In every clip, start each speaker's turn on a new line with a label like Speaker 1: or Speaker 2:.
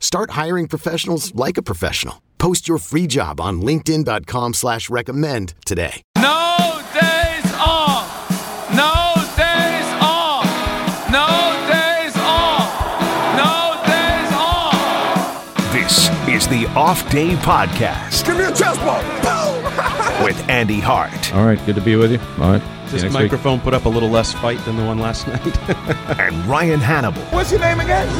Speaker 1: Start hiring professionals like a professional. Post your free job on linkedin.com slash recommend today.
Speaker 2: No days off. No days off. No days off. No days off.
Speaker 3: This is the Off Day Podcast
Speaker 4: Give me a chest bump.
Speaker 3: With Andy Hart
Speaker 5: All right, good to be with you. All right. See you
Speaker 6: This
Speaker 5: next week.
Speaker 6: microphone put up a little less fight than the one last night.
Speaker 3: and Ryan Hannable.
Speaker 4: What's your name again?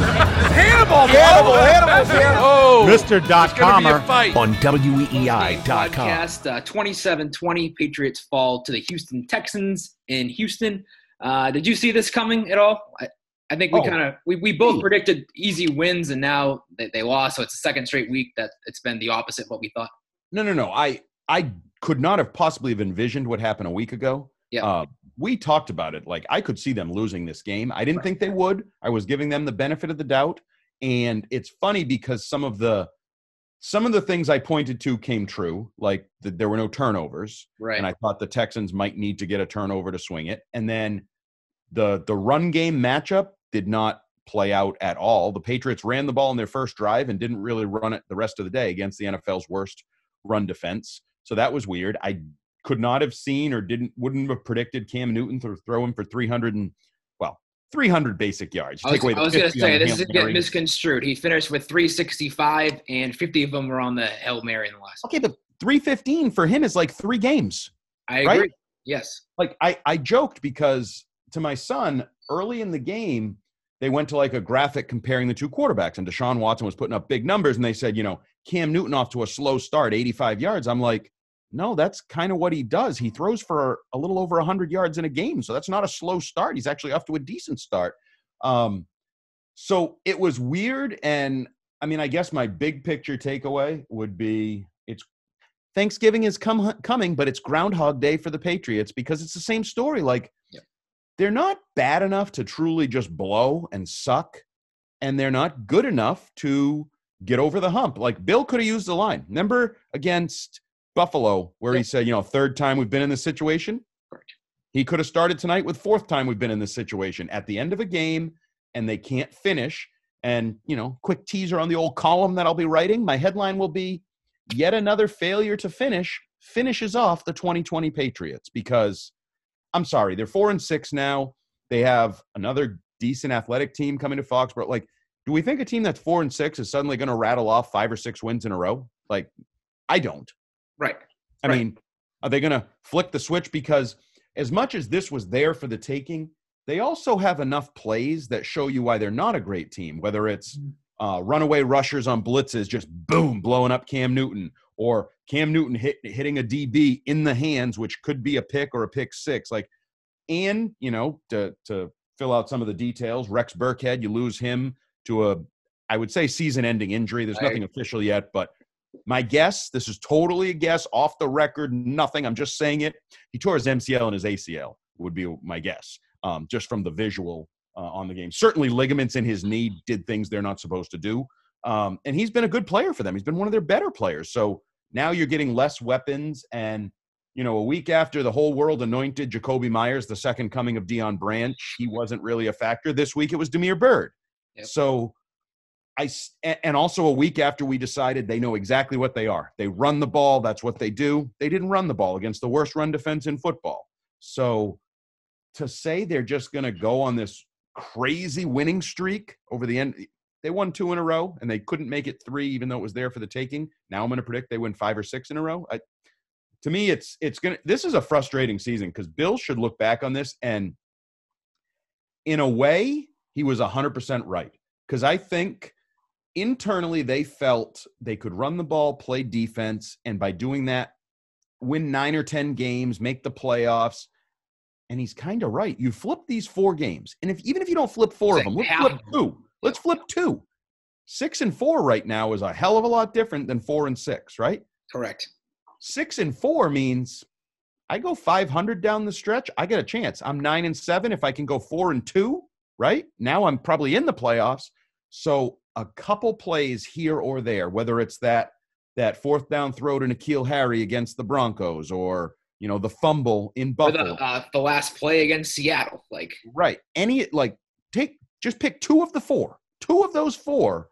Speaker 4: Hannibal. Hannibal. Hannibal. Hannibal.
Speaker 6: oh,
Speaker 4: Mr. Dot Comer.
Speaker 2: fight.
Speaker 3: on WEEI.com.
Speaker 7: Podcast uh, 27-20 Patriots fall to the Houston Texans in Houston. Uh, did you see this coming at all? I, I think we
Speaker 4: Oh.
Speaker 7: kind of we, we both predicted easy wins and now they, they lost. So it's the second straight week that it's been the opposite of what we thought.
Speaker 6: no, no, no. I I could not have possibly have envisioned what happened a week ago.
Speaker 7: Yeah.
Speaker 6: Uh, we talked about it. Like I could see them losing this game. I didn't think they would. I was giving them the benefit of the doubt. And it's funny because some of the some of the things I pointed to came true. Like the, there were no turnovers.
Speaker 7: Right.
Speaker 6: and I thought the Texans might need to get a turnover to swing it. And then the the run game matchup did not play out at all. The Patriots ran the ball in their first drive and didn't really run it the rest of the day against the NFL's worst run defense. So that was weird. I could not have seen or didn't wouldn't have predicted Cam Newton to throw him for 300 and well, 300 basic yards.
Speaker 7: I was,
Speaker 6: away
Speaker 7: I
Speaker 6: the
Speaker 7: was going to
Speaker 6: 50 on
Speaker 7: say this is getting misconstrued. He finished with 365 and 50 of them were on the Hail Mary in the last.
Speaker 6: Okay, but 315 for him is like 3 games.
Speaker 7: I
Speaker 6: right?
Speaker 7: agree. Yes.
Speaker 6: like I, I joked because to my son early in the game they went to like a graphic comparing the two quarterbacks and deshaun watson was putting up big numbers and they said you know cam newton off to a slow start 85 yards i'm like no that's kind of what he does he throws for a little over 100 yards in a game so that's not a slow start he's actually off to a decent start um, so it was weird and i mean i guess my big picture takeaway would be it's Thanksgiving is come, coming, but it's Groundhog Day for the Patriots because it's the same story. Like,
Speaker 7: Yep.
Speaker 6: they're not bad enough to truly just blow and suck, and they're not good enough to get over the hump. Like, Bill could have used the line. Remember against Buffalo, where he said, you know, third time we've been in this situation?
Speaker 7: Correct.
Speaker 6: He could have started tonight with fourth time we've been in this situation at the end of a game, and they can't finish. And, you know, quick teaser on the old column that I'll be writing. My headline will be yet another failure to finish finishes off the 2020 Patriots because I'm sorry, they're four and six now. They have another decent athletic team coming to Foxborough. Like, do we think a team that's four and six is suddenly going to rattle off five or six wins in a row? Like, I don't.
Speaker 7: Right.
Speaker 6: I
Speaker 7: Right.
Speaker 6: mean, are they going to flick the switch? Because as much as this was there for the taking, they also have enough plays that show you why they're not a great team, whether it's uh, runaway rushers on blitzes, just boom, blowing up Cam Newton, or Cam Newton hit, hitting a DB in the hands, which could be a pick or a pick six. Like, and, you know, to, to fill out some of the details, Rex Burkhead, you lose him to a, I would say, season ending injury. There's
Speaker 7: I-
Speaker 6: nothing official yet, but my guess, this is totally a guess, off the record, nothing. I'm just saying it. He tore his MCL and his ACL, would be my guess, um, just from the visual uh, on the game. Certainly, ligaments in his knee did things they're not supposed to do. Um, and he's been a good player for them. He's been one of their better players. So now you're getting less weapons. And, you know, a week after the whole world anointed Jakobi Meyers the second coming of Deion Branch, he wasn't really a factor. This week it was Damiere Byrd.
Speaker 7: Yep.
Speaker 6: So I and also a week after we decided they know exactly what they are. They run the ball. That's what they do. They didn't run the ball against the worst run defense in football. So to say they're just going to go on this crazy winning streak over the end, they won two in a row and they couldn't make it three, even though it was there for the taking. Now I'm going to predict they win five or six in a row. I, to me, it's it's gonna. This is a frustrating season because Bill should look back on this and, in a way, he was hundred percent right because I think internally they felt they could run the ball, play defense, and by doing that, win nine or ten games, make the playoffs. And he's kind of right. You flip these four games, and if even if you don't flip four of them, let's flip two. Let's flip two. Six and four right now is a hell of a lot different than four and six, right?
Speaker 7: Correct.
Speaker 6: Six and four means I go 500 down the stretch. I get a chance. I'm nine and seven. If I can go four and two, right? Now I'm probably in the playoffs. So a couple plays here or there, whether it's that that fourth down throw to N'Keal Harry against the Broncos or you know the fumble in
Speaker 7: Or the,
Speaker 6: Buffalo.
Speaker 7: uh, the last play against Seattle. Like,
Speaker 6: Right. Any like take just pick two of the four. Two of those four.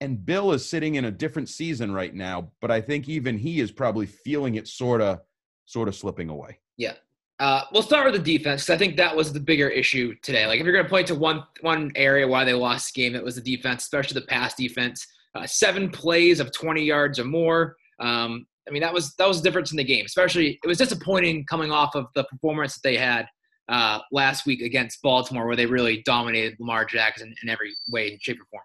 Speaker 6: And Bill is sitting in a different season right now, but I think even he is probably feeling it sort of sort of slipping away.
Speaker 7: yeah. Uh, we'll start with the defense 'cause I think that was the bigger issue today. Like, if you're going to point to one one area why they lost the game, it was the defense, especially the pass defense. Uh, seven plays of 20 yards or more. Um, I mean, that was that was the difference in the game. Especially, it was disappointing coming off of the performance that they had uh, last week against Baltimore, where they really dominated Lamar Jackson in every way, shape, or form.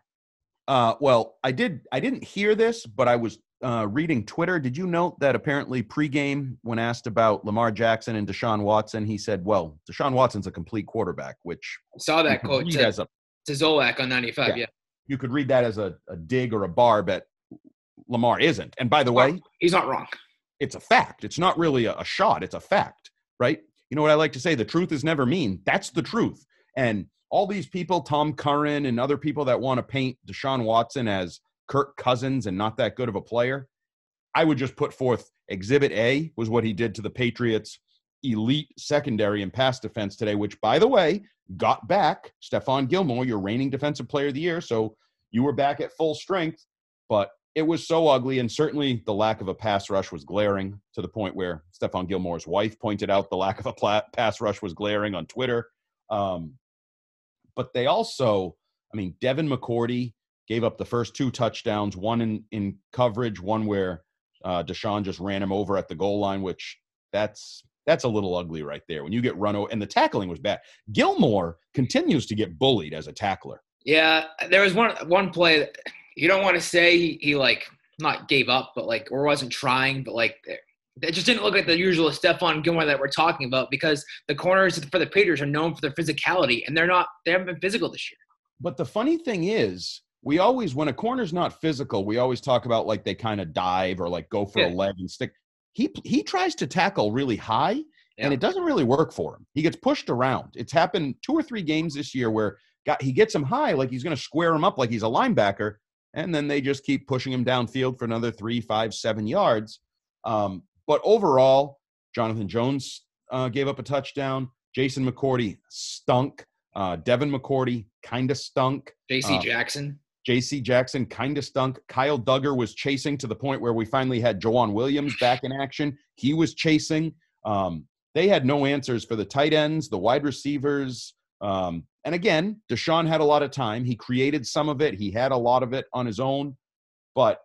Speaker 6: Uh, well, I did. I didn't hear this, but I was uh, reading Twitter. Did you note that apparently pregame, when asked about Lamar Jackson and Deshaun Watson, he said, "Well, Deshaun Watson's a complete quarterback," which
Speaker 7: Saw that quote to,
Speaker 6: a
Speaker 7: to Zolak on 95.
Speaker 6: Yeah.
Speaker 7: Yeah.
Speaker 6: you could read that as a, a dig or a barb at Lamar isn't. And by the way,
Speaker 7: he's not wrong.
Speaker 6: it's a fact. It's not really a, a shot. It's a fact, right? You know what I like to say? The truth is never mean. That's the truth. And all these people, Tom Curran and other people that want to paint Deshaun Watson as Kirk Cousins and not that good of a player, I would just put forth Exhibit A was what he did to the Patriots' elite secondary and pass defense today, which, by the way, got back Stephon Gilmore, your reigning defensive player of the year. So you were back at full strength, but it was so ugly. And certainly the lack of a pass rush was glaring to the point where Stephon Gilmore's wife pointed out the lack of a pass rush was glaring on Twitter. Um, but they also, I mean, Devin McCourty gave up the first two touchdowns, one in, in coverage, one where uh, Deshaun just ran him over at the goal line, which that's that's a little ugly right there. When you get run over, and the tackling was bad. Gilmore continues to get bullied as a tackler.
Speaker 7: Yeah, there was one one play that you don't want to say he, he like not gave up, but like or wasn't trying, but like it just didn't look like the usual Stephon Gilmore that we're talking about because the corners for the Patriots are known for their physicality, and they're not they haven't been physical this year.
Speaker 6: But the funny thing is, we always, when a corner's not physical, we always talk about like they kind of dive or like go for a leg and stick. He he tries to tackle really high,
Speaker 7: Yeah.
Speaker 6: and it doesn't really work for him. He gets pushed around. It's happened two or three games this year where got he gets him high, like he's going to square him up like he's a linebacker, and then they just keep pushing him downfield for another three, five, seven yards. Um, but overall, Jonathan Jones uh, gave up a touchdown. Jason McCourty stunk. Uh, Devin McCourty kind of stunk.
Speaker 7: J.C.
Speaker 6: Uh,
Speaker 7: Jackson.
Speaker 6: J.C. Jackson kind of stunk. Kyle Duggar was chasing to the point where we finally had Joejuan Williams back in action. He was chasing. Um, they had no answers for the tight ends, the wide receivers. Um, and again, Deshaun had a lot of time. He created some of it. He had a lot of it on his own. But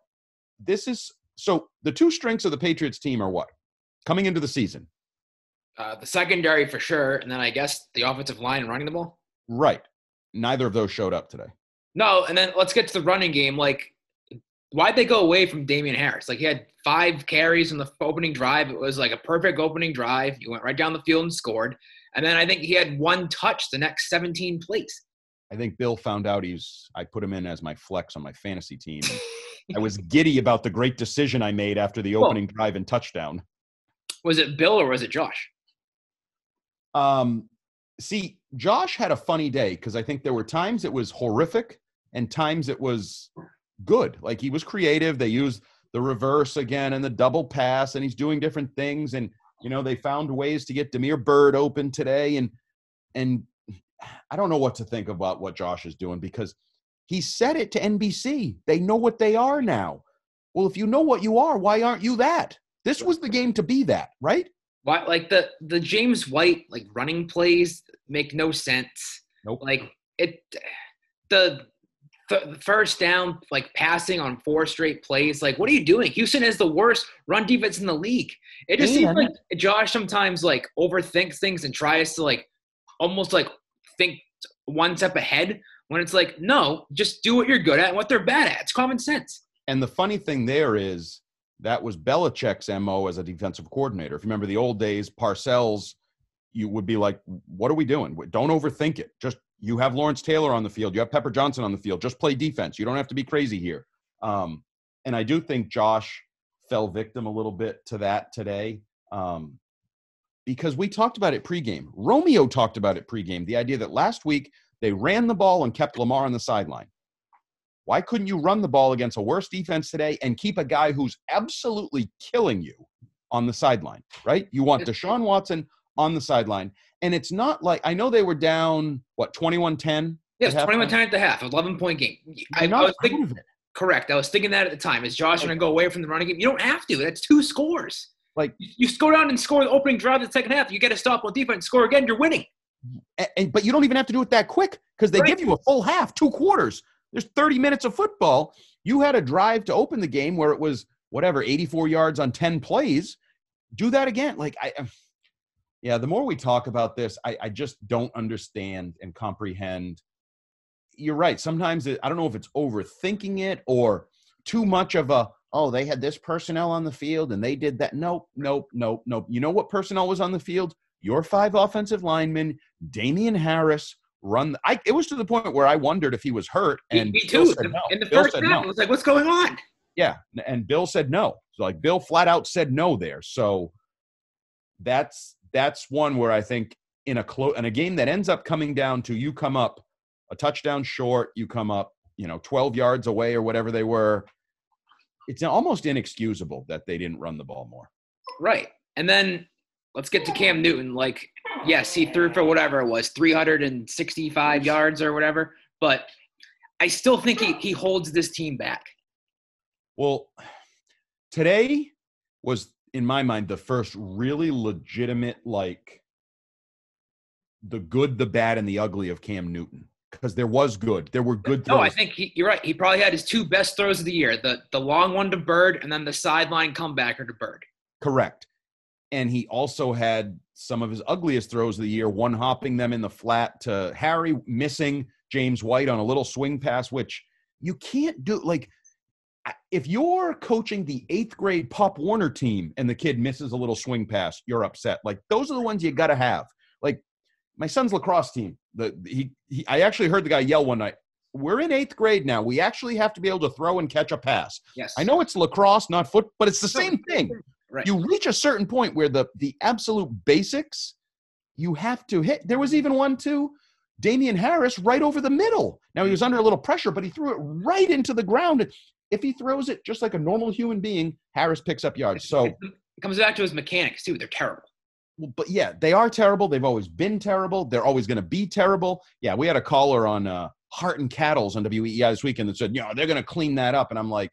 Speaker 6: this is so the two strengths of the Patriots team are what? Coming into the season.
Speaker 7: Uh, the secondary for sure, and then I guess the offensive line running the ball.
Speaker 6: Right. Neither of those showed up today.
Speaker 7: No, and then let's get to the running game. Like, why'd they go away from Damien Harris? Like, he had five carries in the opening drive. It was like a perfect opening drive. He went right down the field and scored. And then I think he had one touch the next 17 plays.
Speaker 6: I think Bill found out he's. I put him in as my flex on my fantasy team. I was giddy about the great decision I made after the opening drive and touchdown.
Speaker 7: Was it Bill or was it Josh?
Speaker 6: Um, see, Josh had a funny day because I think there were times it was horrific and times it was good. Like he was creative. They used the reverse again and the double pass, and he's doing different things. And You know, they found ways to get Damiere Byrd open today, and and I don't know what to think about what Josh is doing because he said it to NBC. They know what they are now. Well, if you know what you are, why aren't you that? This was the game to be that, right?
Speaker 7: Why, like the the James White like running plays make no sense.
Speaker 6: Nope.
Speaker 7: Like it, the th- first down like passing on four straight plays. Like, what are you doing? Houston is the worst run defense in the league. It just seems like Josh sometimes like overthinks things and tries to like almost like think one step ahead when it's like, no, just do what you're good at and what they're bad at. It's common sense.
Speaker 6: And the funny thing there is that was Belichick's MO as a defensive coordinator. If you remember the old days, Parcells, you would be like, what are we doing? Don't overthink it. Just you have Lawrence Taylor on the field, you have Pepper Johnson on the field. Just play defense. You don't have to be crazy here. Um, and I do think Josh fell victim a little bit to that today. Um, because we talked about it pregame. Romeo talked about it pregame. The idea that last week they ran the ball and kept Lamar on the sideline. Why couldn't you run the ball against a worse defense today and keep a guy who's absolutely killing you on the sideline, right? You want Deshaun Watson on the sideline. And it's not like I know they were down, what, 21 10?
Speaker 7: Yes, 21 10 at the half, 11 point game. I, I was thinking, correct. I was thinking that at the time. Is Josh going to go away from the running game? You don't have to. That's two scores.
Speaker 6: Like
Speaker 7: you, you score down and score the opening drive of the second half. You get a stop on defense, score again, you're winning.
Speaker 6: And, and- but you don't even have to do it that quick because they
Speaker 7: Right.
Speaker 6: give you a full half, two quarters. There's 30 minutes of football. You had a drive to open the game where it was whatever 84 yards on 10 plays. Do that again. Like I, um, yeah. The more we talk about this, I, I just don't understand and comprehend. You're right. Sometimes it, I don't know if it's overthinking it or too much of a oh they had this personnel on the field and they did that. Nope, nope, nope, nope. You know what personnel was on the field? Your five offensive linemen, Damien Harris, run. I it was to the point where I wondered if he was hurt. And
Speaker 7: me
Speaker 6: Bill
Speaker 7: too.
Speaker 6: said no.
Speaker 7: In the
Speaker 6: Bill
Speaker 7: first
Speaker 6: said no.
Speaker 7: it was like, what's going on?
Speaker 6: Yeah, and Bill said no. So like Bill flat out said no there. So that's that's one where I think in a close in a game that ends up coming down to you come up a touchdown short, you come up, you know, 12 yards away or whatever they were. It's almost inexcusable that they didn't run the ball more.
Speaker 7: Right. And then let's get to Cam Newton. Like, yes, he threw for whatever it was, 365 yards or whatever. But I still think he, he holds this team back.
Speaker 6: Well, today was in my mind the first really legitimate like the good, the bad, and the ugly of Cam Newton. Because there was good. There were good throws.
Speaker 7: No, I think he, you're right. He probably had his two best throws of the year the, the long one to Byrd and then the sideline comebacker to Byrd.
Speaker 6: Correct. And he also had some of his ugliest throws of the year, one hopping them in the flat to Harry, missing James White on a little swing pass, which you can't do. Like, if you're coaching the eighth grade Pop Warner team and the kid misses a little swing pass, you're upset. Like, those are the ones you got to have. Like, my son's lacrosse team, the he, he I actually heard the guy yell one night, We're in eighth grade now. We actually have to be able to throw and catch a pass.
Speaker 7: Yes.
Speaker 6: I know it's lacrosse, not foot, but it's the same thing
Speaker 7: Right.
Speaker 6: you reach a certain point where the the absolute basics you have to hit. There was even one too, Damien Harris right over the middle. Now he was under a little pressure, but he threw it right into the ground. If he throws it just like a normal human being, Harris picks up yards. So,
Speaker 7: it comes back to his mechanics, too. They're terrible.
Speaker 6: well, but yeah, they are terrible. They've always been terrible. They're always going to be terrible. Yeah, we had a caller on uh, Hart and Cattles on WEEI this weekend that said, you know, they're going to clean that up. And I'm like,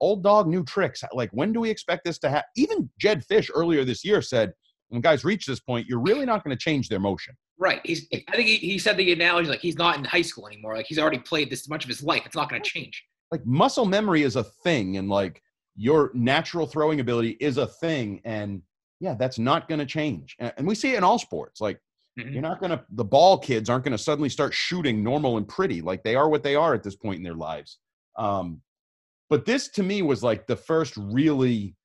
Speaker 6: old dog, new tricks. Like, when do we expect this to happen? Even Jedd Fisch earlier this year said, when guys reach this point, you're really not going to change their motion.
Speaker 7: Right. He's. I think he, he said the analogy like he's not in high school anymore. Like he's already played this much of his life. It's not going to change.
Speaker 6: Like, muscle memory is a thing, and like your natural throwing ability is a thing. And yeah, that's not going to change. And, and we see it in all sports. Like,
Speaker 7: Mhm.
Speaker 6: You're not going to, the ball kids aren't going to suddenly start shooting normal and pretty. Like they are what they are at this point in their lives. Um, but this to me was like the first really,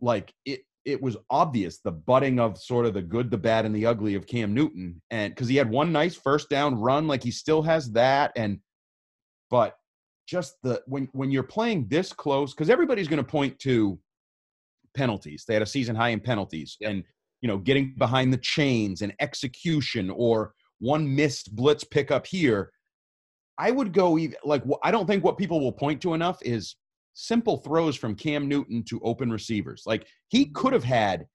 Speaker 6: like it, it was obvious the budding of sort of the good, the bad, and the ugly of Cam Newton. And because he had one nice first down run, like he still has that. And, but just the, when, when you're playing this close, because everybody's going to point to penalties. They had a season high in penalties. And, you know, getting behind the chains and execution or one missed blitz pickup here. I would go even like I don't think what people will point to enough is simple throws from Cam Newton to open receivers. Like he could have had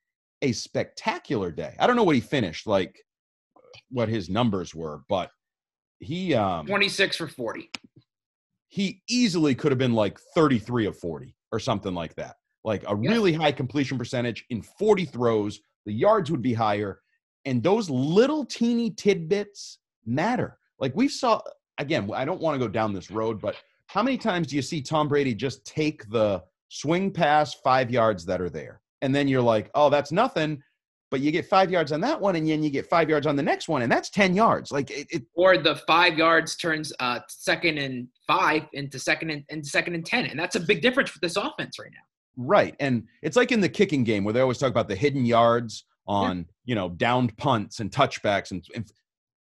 Speaker 6: a spectacular day. I don't know what he finished, like what his numbers were, but he um
Speaker 7: 26 for 40.
Speaker 6: he easily could have been like 33 of 40 or something like that. Like a
Speaker 7: Yeah.
Speaker 6: really high completion percentage in 40 throws, the yards would be higher. And those little teeny tidbits matter. Like we saw, again, I don't want to go down this road, but how many times do you see Tom Brady just take the swing pass five yards that are there? And then you're like, oh, that's nothing. But you get five yards on that one, and then you get five yards on the next one, and that's 10 yards. Like it, it
Speaker 7: Or the five yards turns uh, second and five into second and into second and ten, and that's a big difference for this offense right now.
Speaker 6: Right. And it's like in the kicking game where they always talk about the hidden yards on, you know, downed punts and touchbacks. And, and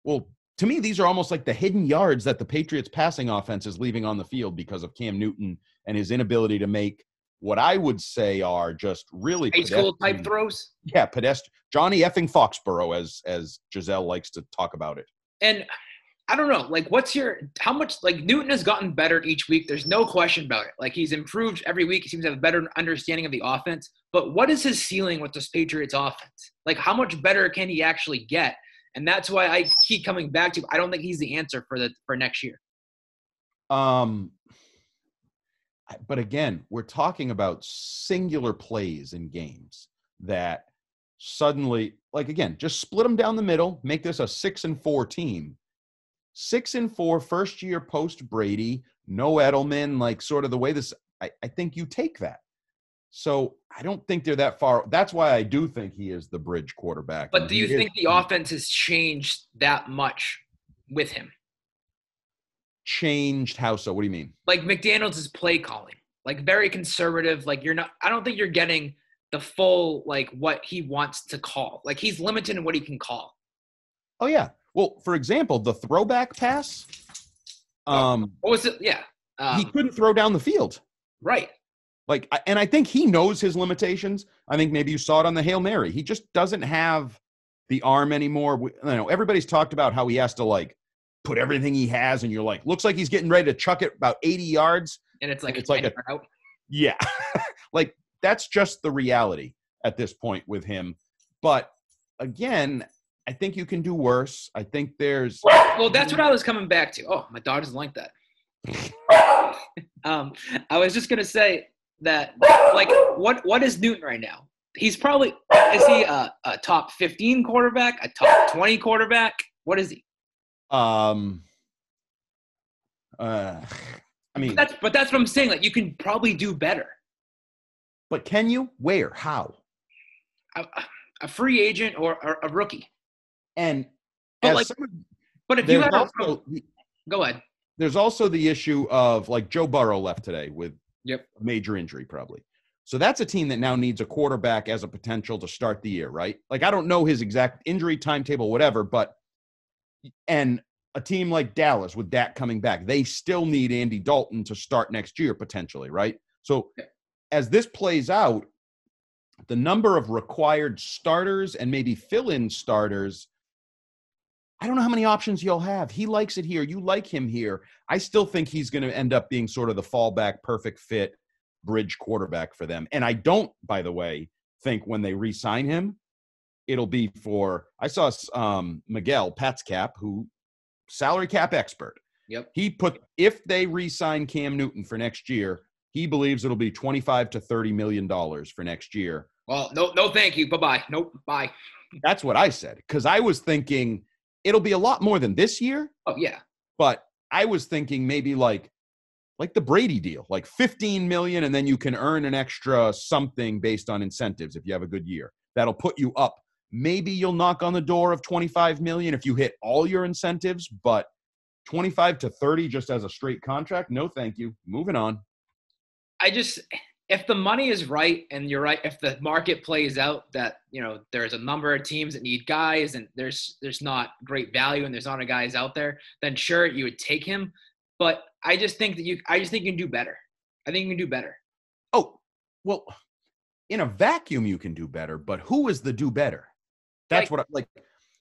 Speaker 6: well, to me, these are almost like the hidden yards that the Patriots passing offense is leaving on the field because of Cam Newton and his inability to make what I would say are just really
Speaker 7: High school type throws.
Speaker 6: Yeah, pedestrian. Johnny effing Foxborough, as as Giselle likes to talk about it.
Speaker 7: And I don't know, like, what's your how much like Newton has gotten better each week. There's no question about it. Like he's improved every week. He seems to have a better understanding of the offense. But what is his ceiling with this Patriots offense? Like, how much better can he actually get? And that's why I keep coming back to. I don't think he's the answer for the for next year.
Speaker 6: Um, but again, we're talking about singular plays in games that suddenly, like again, just split them down the middle, make this a six and four team. Six and four, first year post Brady, no Edelman, like sort of the way this. I, I think you take that. So I don't think they're that far. That's why I do think he is the bridge quarterback.
Speaker 7: But do you
Speaker 6: is-
Speaker 7: think the offense has changed that much with him?
Speaker 6: changed how so? What do you mean?
Speaker 7: Like McDaniels is play calling, like very conservative. Like you're not. I don't think you're getting the full like what he wants to call. Like he's limited in what he can call.
Speaker 6: Oh yeah. Well, for example, the throwback pass. Um,
Speaker 7: What was it? Yeah. Um,
Speaker 6: he couldn't throw down the field.
Speaker 7: right.
Speaker 6: Like, and I think he knows his limitations. I think maybe you saw it on the Hail Mary. He just doesn't have the arm anymore. We- You know, everybody's talked about how he has to like put everything he has, and you're like, looks like he's getting ready to chuck it about 80 yards.
Speaker 7: And it's like
Speaker 6: It's
Speaker 7: a
Speaker 6: like a-
Speaker 7: 10 out.
Speaker 6: Yeah. like, that's just the reality at this point with him. But again, I think you can do worse. I think there's
Speaker 7: Well, that's what I was coming back to. Oh, my dog doesn't like that. um, I was just gonna say that, like, what what is Newton right now? He's probably is he a, a top fifteen quarterback, a top twenty quarterback? What is he?
Speaker 6: um uh I mean,
Speaker 7: That's but that's what I'm saying. Like, you can probably do better.
Speaker 6: but can you? Where? How?
Speaker 7: A, a free agent or, or a rookie.
Speaker 6: And
Speaker 7: But like,
Speaker 6: someone-
Speaker 7: but if you
Speaker 6: there's
Speaker 7: had a,
Speaker 6: also
Speaker 7: go ahead.
Speaker 6: there's also the issue of like Joe Burrow left today with
Speaker 7: Yep.
Speaker 6: major injury probably. So that's a team that now needs a quarterback as a potential to start the year, right? Like I don't know his exact injury timetable, whatever, but and a team like Dallas with Dak coming back, they still need Andy Dalton to start next year potentially, right? So as this plays out, the number of required starters and maybe fill-in starters I don't know how many options you'll have. He likes it here. You like him here. I still think he's going to end up being sort of the fallback, perfect fit bridge quarterback for them. And I don't, by the way, think when they re sign him, it'll be for. I saw um, Miguel Pat's cap, who salary cap expert.
Speaker 7: Yep.
Speaker 6: He put, if they re sign Cam Newton for next year, he believes it'll be 25 to 30 million dollars for next year.
Speaker 7: Well, no, no, thank you. Bye bye. Nope. Bye.
Speaker 6: That's what I said. Because I was thinking it'll be a lot more than this year.
Speaker 7: Oh yeah.
Speaker 6: but I was thinking maybe like like the Brady deal, like 15 million and then you can earn an extra something based on incentives if you have a good year. That'll put you up. Maybe you'll knock on the door of 25 million if you hit all your incentives, but 25 to 30 just as a straight contract, no thank you. Moving on.
Speaker 7: I just if the money is right and you're right, if the market plays out that you know there's a number of teams that need guys and there's there's not great value and there's not a guys out there, then sure you would take him. But I just think that you I just think you can do better. I think you can do better.
Speaker 6: Oh, well, in a vacuum you can do better, but who is the do better? That's
Speaker 7: Like-
Speaker 6: what I like.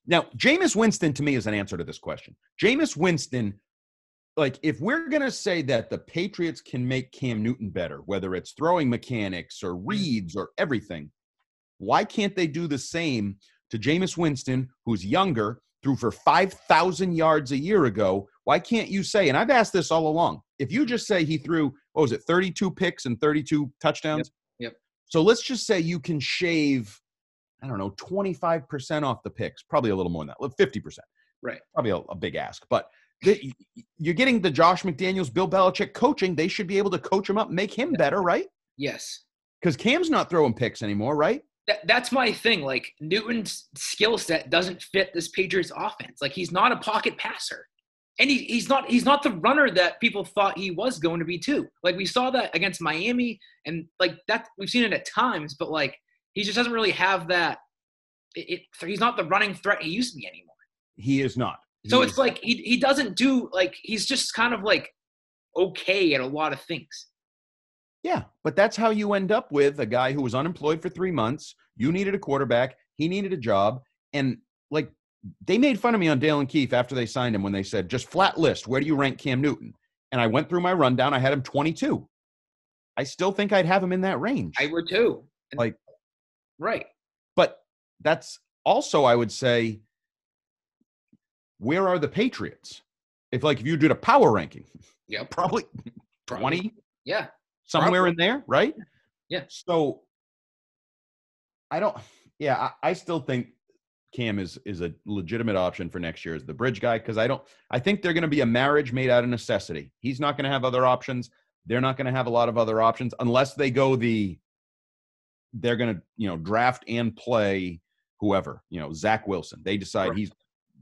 Speaker 6: Now, Jameis Winston to me is an answer to this question. Jameis Winston, like, if we're gonna say that the Patriots can make Cam Newton better, whether it's throwing mechanics or mm. reads or everything, Why can't they do the same to Jameis Winston, who's younger, threw for 5,000 yards a year ago? Why can't you say, and I've asked this all along, if you just say he threw, what was it, 32 picks and 32 touchdowns?
Speaker 7: Yep. Yep.
Speaker 6: So let's just say you can shave, I don't know, 25% off the picks, probably a little more than that, 50%.
Speaker 7: Right.
Speaker 6: Probably a, a big ask. But the, you're getting the Josh McDaniels, Bill Belichick coaching. They should be able to coach him up, make him better, right?
Speaker 7: Yes.
Speaker 6: Because Cam's not throwing picks anymore, right?
Speaker 7: That, that's my thing. Like Newton's skill set doesn't fit this Patriots offense. Like he's not a pocket passer. And he, he's not he's not the runner that people thought he was going to be too. Like we saw that against Miami and like that we've seen it at times, but like he just doesn't really have that it, it he's not the running threat he used to be anymore.
Speaker 6: He is not.
Speaker 7: So it's like he he doesn't do like he's just kind of like okay at a lot of things.
Speaker 6: Yeah, but that's how you end up with a guy who was unemployed for three months. You needed a quarterback. He needed a job. And like they made fun of me on Dale and Keefe after they signed him when they said, just flat list, where do you rank Cam Newton? And I went through my rundown. I had him 22. I still think I'd have him in that range.
Speaker 7: I would too.
Speaker 6: Like-
Speaker 7: right.
Speaker 6: But that's also, I would say, where are the Patriots? If like if you did a power ranking,
Speaker 7: yeah,
Speaker 6: probably
Speaker 7: Probably.
Speaker 6: 20,
Speaker 7: Yeah.
Speaker 6: somewhere
Speaker 7: Probably.
Speaker 6: in there, right?
Speaker 7: Yeah.
Speaker 6: So I don't. Yeah, I, I still think Cam is is a legitimate option for next year as the bridge guy because I don't. I think they're going to be a marriage made out of necessity. He's not going to have other options. They're not going to have a lot of other options unless they go the. They're going to you know draft and play whoever you know Zach Wilson. They decide
Speaker 7: Right.
Speaker 6: he's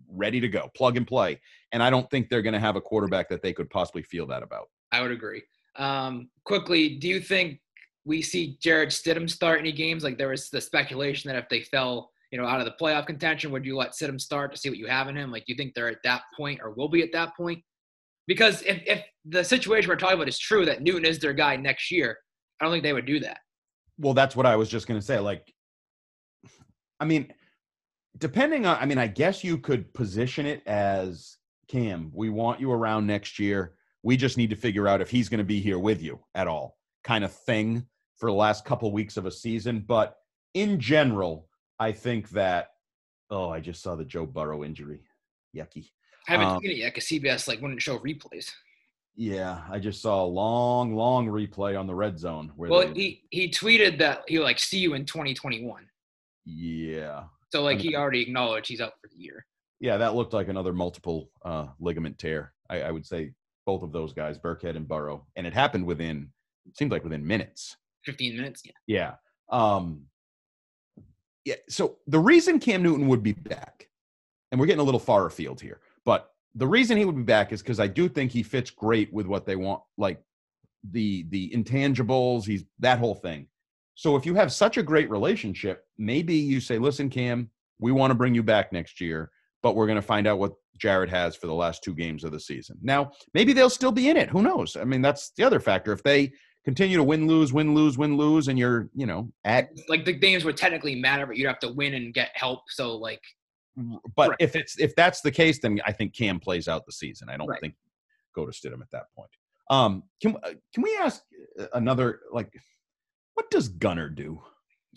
Speaker 6: ready to go, plug and play, and I don't think they're going to have a quarterback that they could possibly feel that about.
Speaker 7: I would agree. Um, quickly, do you think we see Jarrett Stidham start any games? Like there was the speculation that if they fell, you know, out of the playoff contention, would you let Stidham start to see what you have in him? Like, do you think they're at that point or will be at that point? Because if, if the situation we're talking about is true that Newton is their guy next year, I don't think they would do that.
Speaker 6: Well, that's what I was just going to say. Like, I mean, depending on, I mean, I guess you could position it as Cam, we want you around next year. We just need to figure out if he's going to be here with you at all, kind of thing for the last couple weeks of a season. But in general, I think that, oh, I just saw the Joe Burrow injury. Yucky.
Speaker 7: I haven't
Speaker 6: Um,
Speaker 7: seen it yet because CBS like wouldn't show replays.
Speaker 6: Yeah, I just saw a long, long replay on the red zone where
Speaker 7: Well,
Speaker 6: they,
Speaker 7: he he tweeted that he like see you in 2021.
Speaker 6: yeah.
Speaker 7: So like he already acknowledged he's out for the year.
Speaker 6: Yeah, that looked like another multiple uh, ligament tear. I, I would say both of those guys, Burkhead and Burrow, and it happened within seemed like within minutes.
Speaker 7: 15 minutes. Yeah.
Speaker 6: Yeah. Um, yeah. So the reason Cam Newton would be back, and we're getting a little far afield here, but the reason he would be back is because I do think he fits great with what they want, like the the intangibles. He's that whole thing. So if you have such a great relationship, maybe you say, "Listen, Cam, we want to bring you back next year, but we're going to find out what Jared has for the last two games of the season." Now, maybe they'll still be in it. Who knows? I mean, that's the other factor. If they continue to win, lose, win, lose, win, lose, and you're, you know, at
Speaker 7: Like the games would technically matter, but you'd have to win and get help. So like
Speaker 6: but
Speaker 7: Right.
Speaker 6: if it's if that's the case, then I think Cam plays out the season. I don't
Speaker 7: Right.
Speaker 6: think go to Stidham at that point. Um, can uh, can we ask uh, another like, what does Gunner do?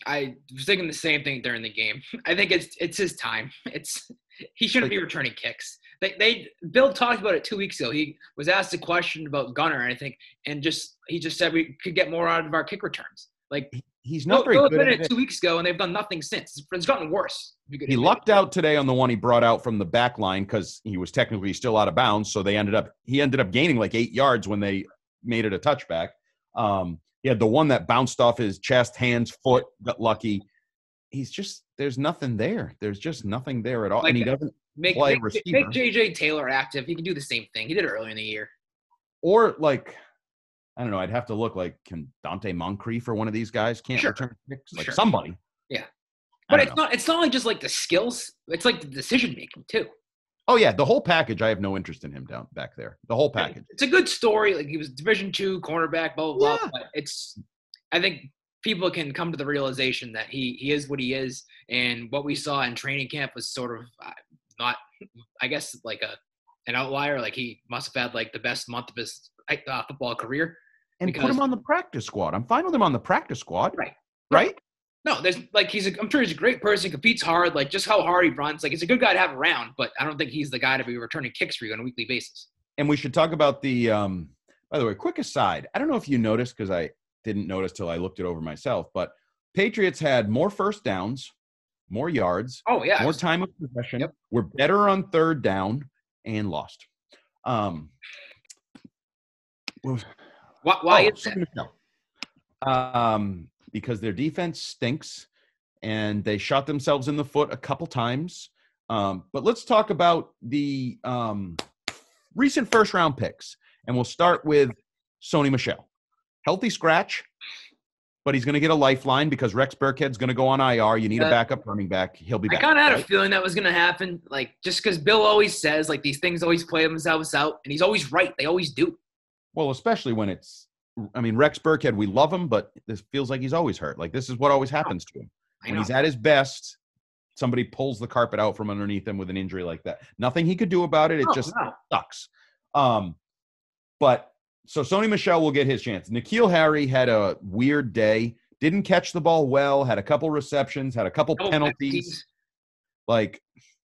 Speaker 7: I was thinking the same thing during the game. I think it's it's his time. It's he shouldn't be returning kicks. They they Bill talked about it two weeks ago. He was asked a question about Gunner, I think, and just he just said we could get more out of our kick returns. Like
Speaker 6: He's
Speaker 7: Bill,
Speaker 6: not very
Speaker 7: Bill
Speaker 6: good.
Speaker 7: did
Speaker 6: At
Speaker 7: it two weeks ago, and they've done nothing since. It's, gotten worse. if you could
Speaker 6: He lucked out today on the one he brought out from the back line because he was technically still out of bounds. So they ended up he ended up gaining like eight yards when they made it a touchback. Um, he had the one that bounced off his chest, hands, foot, got lucky. He's just there's nothing there. There's just nothing there at all, and he doesn't
Speaker 7: Make,
Speaker 6: play
Speaker 7: make,
Speaker 6: receiver.
Speaker 7: make JJ Taylor active. He can do the same thing. He did it earlier in the year.
Speaker 6: or like I don't know. I'd have to look like can Donte Moncrief or one of these guys can't
Speaker 7: Sure.
Speaker 6: return kicks like
Speaker 7: Sure.
Speaker 6: somebody.
Speaker 7: Yeah. But it's
Speaker 6: know.
Speaker 7: not it's not like just like the skills. It's like the decision making too.
Speaker 6: Oh yeah, the whole package. I have no interest in him down back there. The whole package.
Speaker 7: It's a good story. Like he was Division two cornerback, blah blah blah. But it's I think people can come to the realization that he he is what he is, and what we saw in training camp was sort of uh, not, I guess, like a an outlier. Like he must have had like the best month of his uh, football career.
Speaker 6: And put him on the practice squad. I'm fine with him on the practice squad.
Speaker 7: Right.
Speaker 6: Right.
Speaker 7: No, there's like he's. A, I'm sure he's a great person. Competes hard. Like just how hard he runs. Like he's a good guy to have around. But I don't think he's the guy to be returning kicks for you on a weekly basis.
Speaker 6: And we should talk about the. um By the way, quick aside. I don't know if you noticed because I didn't notice till I looked it over myself. But Patriots had more first downs, more yards,
Speaker 7: Oh yeah.
Speaker 6: more time of possession.
Speaker 7: Yep.
Speaker 6: We're better on third down and lost. Um,
Speaker 7: Why, why
Speaker 6: oh,
Speaker 7: is that?
Speaker 6: Um, because their defense stinks and they shot themselves in the foot a couple times. Um, but let's talk about the um, recent first round picks. And we'll start with Sony Michel. Healthy scratch, but he's going to get a lifeline because Rex Burkhead's going to go on IR. You need a
Speaker 7: Uh,
Speaker 6: backup running back. He'll be
Speaker 7: I kind of had a feeling that was going to happen. Like just because Bill always says like these things always play themselves out, and he's always right. They always do.
Speaker 6: Well, especially when it's, I mean, Rex Burkhead, we love him, but this feels like he's always hurt. Like this is what always happens to him. When he's at his best, somebody pulls the carpet out from underneath him with an injury like that. Nothing he could do about it. It
Speaker 7: No,
Speaker 6: just
Speaker 7: no.
Speaker 6: sucks. Um, but so Sony Michel will get his chance. N'Keal Harry had a weird day. Didn't catch the ball well. Had a couple receptions. Had a couple penalties. Like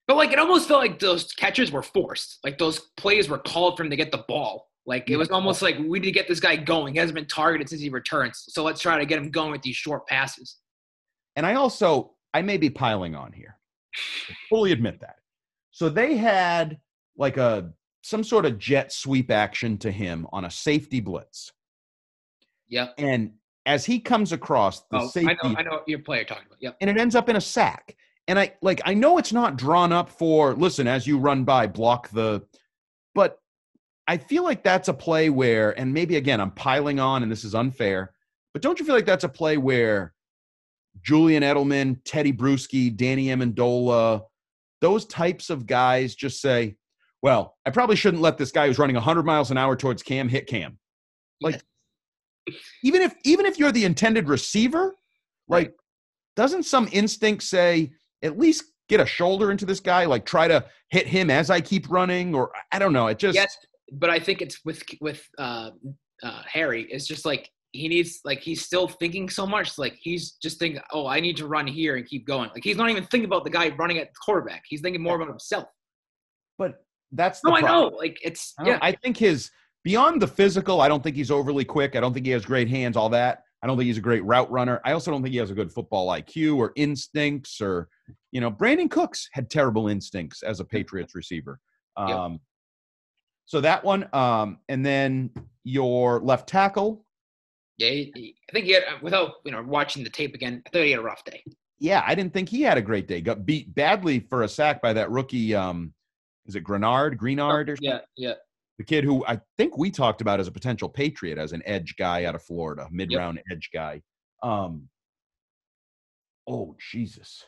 Speaker 7: But like it almost felt like those catches were forced. Like those plays were called for him to get the ball. Like it was almost like we need to get this guy going. He hasn't been targeted since he returns. So let's try to get him going with these short passes.
Speaker 6: And I also, I may be piling on here. I fully admit that. So they had like a some sort of jet sweep action to him on a safety blitz.
Speaker 7: Yeah.
Speaker 6: And as he comes across the
Speaker 7: Oh,
Speaker 6: safety,
Speaker 7: I know. I know what your player talking about. Yep.
Speaker 6: and it ends up in a sack. And I like I know it's not drawn up for listen as you run by block the but I feel like that's a play where and maybe again I'm piling on and this is unfair, but don't you feel like that's a play where Julian Edelman, Teddy Bruschi, Danny Amendola, those types of guys just say, well, I probably shouldn't let this guy who's running 100 miles an hour towards Cam hit Cam. Like even if even if you're the intended receiver, like doesn't some instinct say at least get a shoulder into this guy, like try to hit him as I keep running, or I don't know. It just
Speaker 7: yes, but I think it's with with uh, uh, Harry. It's just like he needs like he's still thinking so much. Like he's just thinking, oh, I need to run here and keep going. Like he's not even thinking about the guy running at the quarterback. He's thinking more about himself.
Speaker 6: but that's the
Speaker 7: No, I know. Like it's
Speaker 6: I,
Speaker 7: yeah.
Speaker 6: I think his beyond the physical, I don't think he's overly quick. I don't think he has great hands, all that. I don't think he's a great route runner. I also don't think he has a good football IQ or instincts or, you know, Brandin Cooks had terrible instincts as a Patriots receiver.
Speaker 7: Yep.
Speaker 6: So that one, um, and then your left tackle,
Speaker 7: Yeah, I think he had without you know watching the tape again. I thought he had a rough day.
Speaker 6: yeah, I didn't think he had a great day. Got beat badly for a sack by that rookie. Um, is it Grenard? Greenard or something?
Speaker 7: Yeah, yeah.
Speaker 6: the kid who I think we talked about as a potential Patriot, as an edge guy out of Florida, mid round edge guy. Um, oh, Jesus.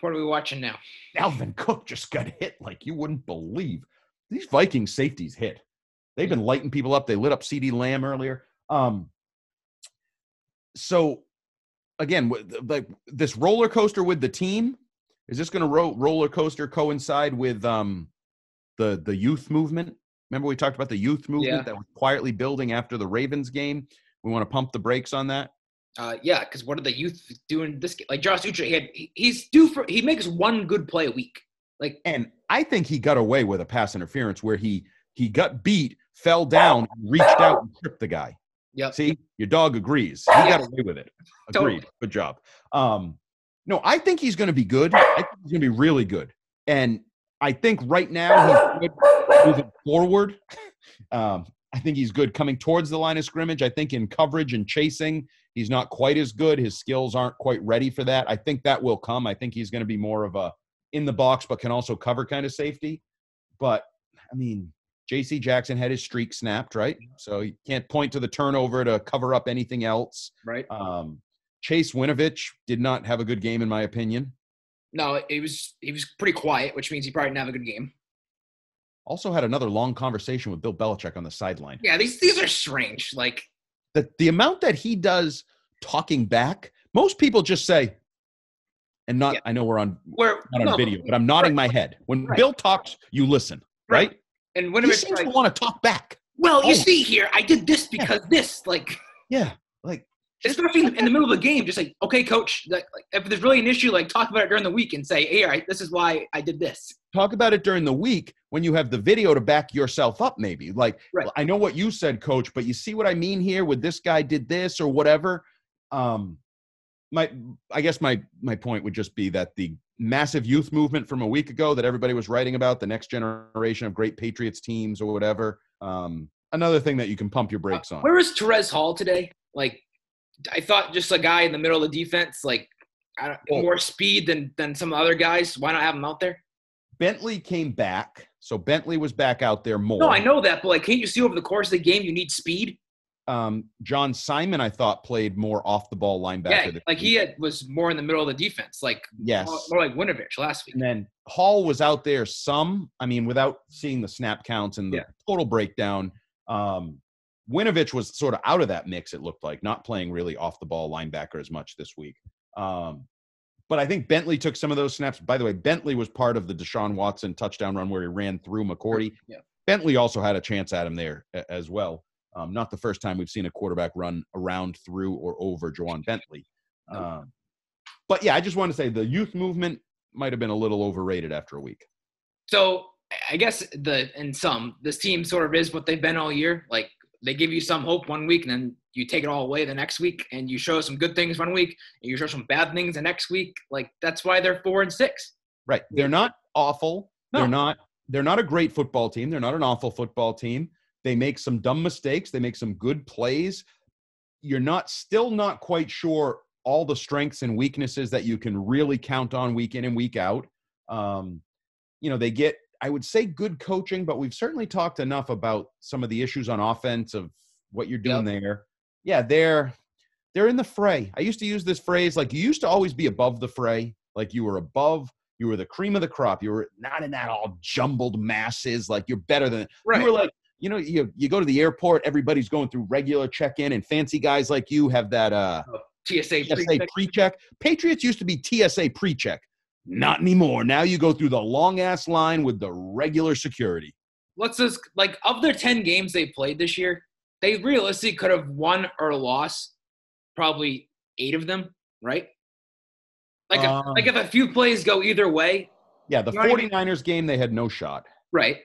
Speaker 7: What are we watching now?
Speaker 6: Dalvin Cook just got hit like you wouldn't believe. These Viking safeties hit. They've been lighting people up. They lit up CeeDee Lamb earlier. Um, so, again, like this roller coaster with the team, is this going to ro- roller coaster coincide with um, the the youth movement? Remember we talked about the youth movement
Speaker 7: Yeah.
Speaker 6: that was quietly building after the Ravens game. We want to pump the brakes on that.
Speaker 7: Uh, yeah, because what are the youth doing this? Game? Like Josh Uche, he had he's due for he makes one good play a week. Like
Speaker 6: And I think he got away with a pass interference where he he got beat, fell down, reached out and tripped the guy.
Speaker 7: Yep.
Speaker 6: See, your dog agrees. He got away with it.
Speaker 7: Totally.
Speaker 6: Agreed. Good job. Um, no, I think he's going to be good. I think he's going to be really good. And I think right now he's good moving forward. Um, I think he's good coming towards the line of scrimmage. I think in coverage and chasing, he's not quite as good. His skills aren't quite ready for that. I think that will come. I think he's going to be more of a in the box, but can also cover kind of safety. But I mean, J.C. Jackson had his streak snapped, right? So you can't point to the turnover to cover up anything else.
Speaker 7: right?
Speaker 6: Um, Chase Winovich did not have a good game, in my opinion.
Speaker 7: No, he was he was pretty quiet, which means he probably didn't have a good game.
Speaker 6: Also had another long conversation with Bill Belichick on the sideline.
Speaker 7: Yeah, these these are strange. Like
Speaker 6: The, the amount that he does talking back, most people just say, and not,
Speaker 7: Yeah.
Speaker 6: I know we're on
Speaker 7: we're
Speaker 6: not on
Speaker 7: no,
Speaker 6: video, but I'm nodding my head. When
Speaker 7: Right.
Speaker 6: Bill talks, you listen, right?
Speaker 7: And
Speaker 6: He
Speaker 7: Winovich
Speaker 6: seems
Speaker 7: like,
Speaker 6: to want to talk back.
Speaker 7: well, you
Speaker 6: Oh.
Speaker 7: see here, I did this because this. Like,
Speaker 6: Yeah. Like,
Speaker 7: especially in, in the middle of the game, just like, okay, coach, like, like, if there's really an issue, like talk about it during the week and say, hey, all right, this is why I did this.
Speaker 6: talk about it during the week when you have the video to back yourself up maybe like
Speaker 7: Right.
Speaker 6: i know what you said coach but you see what i mean here with this guy did this or whatever um my i guess my my point would just be that the massive youth movement from a week ago that everybody was writing about the next generation of great patriots teams or whatever um another thing that you can pump your brakes on
Speaker 7: Where was Terez Hall today? Like, I thought just a guy in the middle of the defense, like, I don't,
Speaker 6: Well-
Speaker 7: more speed than than some other guys. Why not have him out there?
Speaker 6: bentley came back so bentley was back out there more
Speaker 7: No, I know that, but like, can't you see over the course of the game you need speed?
Speaker 6: Um john simon i thought played more off the ball linebacker
Speaker 7: Yeah, like he had, was more in the middle of the defense, like
Speaker 6: yes
Speaker 7: more, more like Winovich last week.
Speaker 6: And then Hall was out there some. I mean, without seeing the snap counts and the
Speaker 7: Yeah.
Speaker 6: total breakdown, um, Winovich was sort of out of that mix. It looked like not playing really off the ball linebacker as much this week. Um, but I think Bentley took some of those snaps. By the way, Bentley was part of the Deshaun Watson touchdown run where he ran through McCourty.
Speaker 7: Yeah.
Speaker 6: Bentley also had a chance at him there as well. Um, not the first time we've seen a quarterback run around, through, or over Ja'Whaun Bentley. Um, but yeah, I just want to say the youth movement might have been a little overrated after a week.
Speaker 7: So I guess the in some this team sort of is what they've been all year. Like they give you some hope one week, and then you take it all away the next week, and you show some good things one week, and you show some bad things the next week. Like that's why they're four and six.
Speaker 6: Right. They're not awful.
Speaker 7: No.
Speaker 6: They're not they're not a great football team. They're not an awful football team. They make some dumb mistakes. They make some good plays. You're not still not quite sure all the strengths and weaknesses that you can really count on week in and week out. Um, you know, they get I would say good coaching, but we've certainly talked enough about some of the issues on offense of what you're doing there. Yeah, they're they're in the fray. I used to use this phrase like you used to always be above the fray, like you were above, you were the cream of the crop. You were not in that all jumbled masses, like you're better than
Speaker 7: Right.
Speaker 6: you were like, you know, you you go to the airport, everybody's going through regular check-in, and fancy guys like you have that uh
Speaker 7: TSA.
Speaker 6: TSA
Speaker 7: pre-check.
Speaker 6: Patriots used to be TSA pre-check. Not anymore. Now you go through the long ass line with the regular security.
Speaker 7: Let's just like of their ten games they played this year, they realistically could have won or lost probably eight of them, right? Like if,
Speaker 6: Um,
Speaker 7: like if a few plays go either way,
Speaker 6: Yeah, the
Speaker 7: You know what I mean?
Speaker 6: 49ers game, they had no shot.
Speaker 7: right?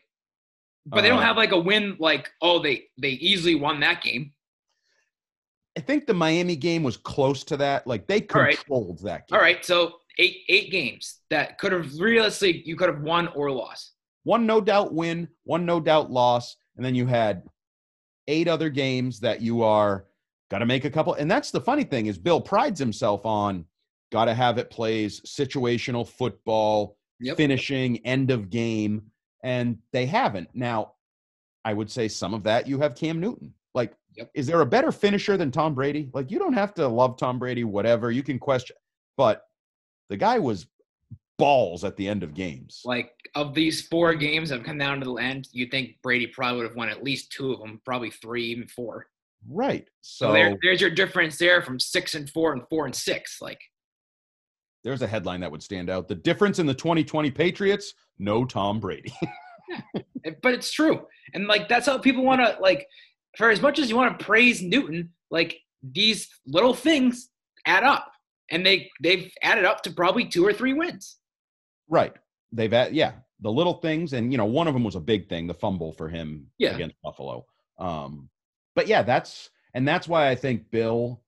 Speaker 7: But they don't
Speaker 6: Uh,
Speaker 7: have like a win like oh they they easily won that game.
Speaker 6: I think the Miami game was close to that. Like they
Speaker 7: right.
Speaker 6: controlled that game.
Speaker 7: All right, so eight eight games that could have realistically you could have won or lost.
Speaker 6: One no doubt win, one no doubt loss, and then you had eight other games that you are got to make a couple. And that's the funny thing is Bill prides himself on got to have it plays situational football,
Speaker 7: Yep.
Speaker 6: finishing end of game, and they haven't. Now, I would say some of that you have Cam Newton. Like,
Speaker 7: Yep.
Speaker 6: is there a better finisher than Tom Brady? Like, you don't have to love Tom Brady, whatever. You can question, but the guy was balls at the end of games.
Speaker 7: Like of these four games that have come down to the end, you think Brady probably would have won at least two of them, probably three, even four.
Speaker 6: Right.
Speaker 7: So,
Speaker 6: So,
Speaker 7: there, there's your difference there from six and four and four and six. Like
Speaker 6: there's a headline that would stand out. The difference in the 2020 Patriots, no Tom Brady.
Speaker 7: Eh, but it's true and like that's how people want to like for as much as you want to praise newton like these little things add up and they they've added up to probably two or three wins
Speaker 6: right. They've had, yeah, the little things. And, you know, one of them was a big thing, the fumble for him
Speaker 7: Yeah.
Speaker 6: against Buffalo. Um, but yeah, that's, and that's why I think Bill,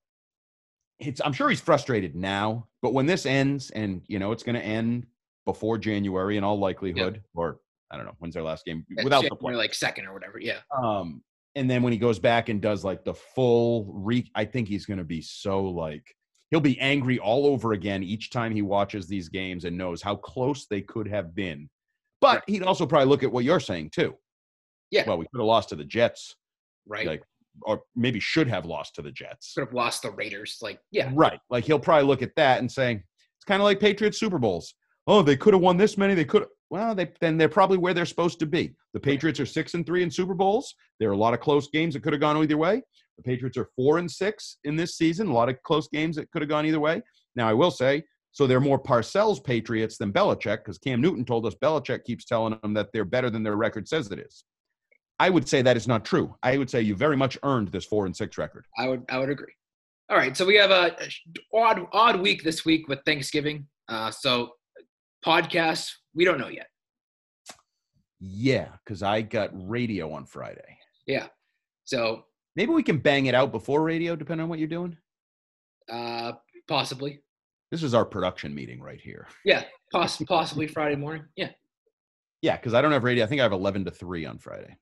Speaker 6: it's, I'm sure he's frustrated now, but when this ends and, you know, it's going to end before January in all likelihood, or I don't know, when's their last game
Speaker 7: That's
Speaker 6: without the
Speaker 7: January,
Speaker 6: play.
Speaker 7: like second or whatever yeah
Speaker 6: Um, and then when he goes back and does like the full re, I think he's going to be so like he'll be angry all over again each time he watches these games and knows how close they could have been. But he'd also probably look at what you're saying too.
Speaker 7: Yeah.
Speaker 6: Well, we could have lost to the Jets,
Speaker 7: right
Speaker 6: like, or maybe should have lost to the Jets.
Speaker 7: could have lost the raiders like yeah
Speaker 6: Right. Like he'll probably look at that and say it's kind of like Patriots Super Bowls. Oh, they could have won this many. They could. Well, they then they're probably where they're supposed to be. The Patriots are six and three in Super Bowls. There are a lot of close games that could have gone either way. The Patriots are four and six in this season. A lot of close games that could have gone either way. Now, I will say, so they're more Parcells Patriots than Belichick because Cam Newton told us Belichick keeps telling them that they're better than their record says it is. I would say that is not true. I would say you very much earned this four and six record.
Speaker 7: i would i would agree All right, so we have a odd odd week this week with Thanksgiving. Uh, so podcasts, we don't know yet.
Speaker 6: Yeah, because I got radio on Friday.
Speaker 7: Yeah, so
Speaker 6: Maybe we can bang it out before radio, depending on what you're doing.
Speaker 7: uh, possibly,
Speaker 6: This is our production meeting right here.
Speaker 7: yeah, poss- possibly Friday morning. Yeah.
Speaker 6: Yeah, because I don't have radio. I think I have 11 to 3 on Friday.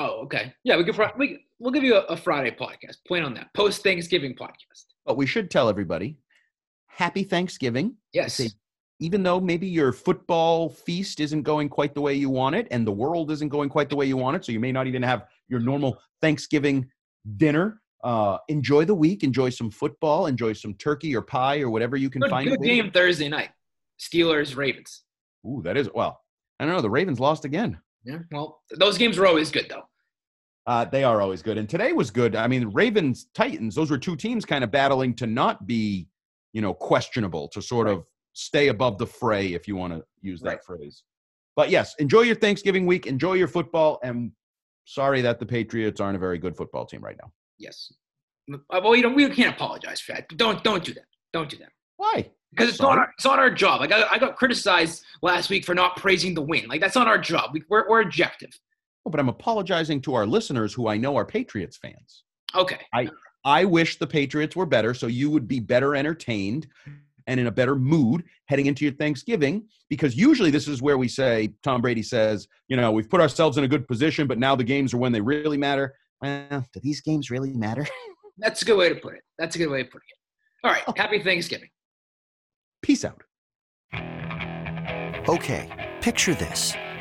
Speaker 7: Oh, okay. Yeah, we could. We we'll give you a, a Friday podcast. Plan on that post Thanksgiving podcast.
Speaker 6: But we should tell everybody happy Thanksgiving.
Speaker 7: Yes.
Speaker 6: Say, even though maybe your football feast isn't going quite the way you want it and the world isn't going quite the way you want it, so you may not even have your normal Thanksgiving dinner. Uh, enjoy the week, enjoy some football, enjoy some turkey or pie or whatever you can
Speaker 7: Good,
Speaker 6: find.
Speaker 7: good game Thursday night. Steelers Ravens.
Speaker 6: Ooh, that is well. I don't know. The Ravens lost again.
Speaker 7: Yeah. Well, those games were always good though.
Speaker 6: Uh, they are always good, and today was good. I mean, Ravens Titans; those were two teams kind of battling to not be, you know, questionable to sort of stay above the fray, if you want to use that
Speaker 7: Right.
Speaker 6: phrase. But yes, enjoy your Thanksgiving week, enjoy your football, and sorry that the Patriots aren't a very good football team right now.
Speaker 7: Yes. Uh, Well, you know, we can't apologize for that. Don't don't do that. Don't do that.
Speaker 6: Why?
Speaker 7: Because it's not our, it's not our job. Like I, I got criticized last week for not praising the win. Like that's not our job. We, we're we're objective.
Speaker 6: Oh, but I'm apologizing to our listeners who I know are Patriots fans.
Speaker 7: Okay.
Speaker 6: I wish the Patriots were better so you would be better entertained and in a better mood heading into your Thanksgiving. Because usually this is where we say, Tom Brady says, you know, we've put ourselves in a good position, but now the games are when they really matter. Well, do these games really matter?
Speaker 7: That's a good way to put it. That's a good way of putting it. All right. Happy Thanksgiving.
Speaker 6: Peace out.
Speaker 8: Okay, picture this.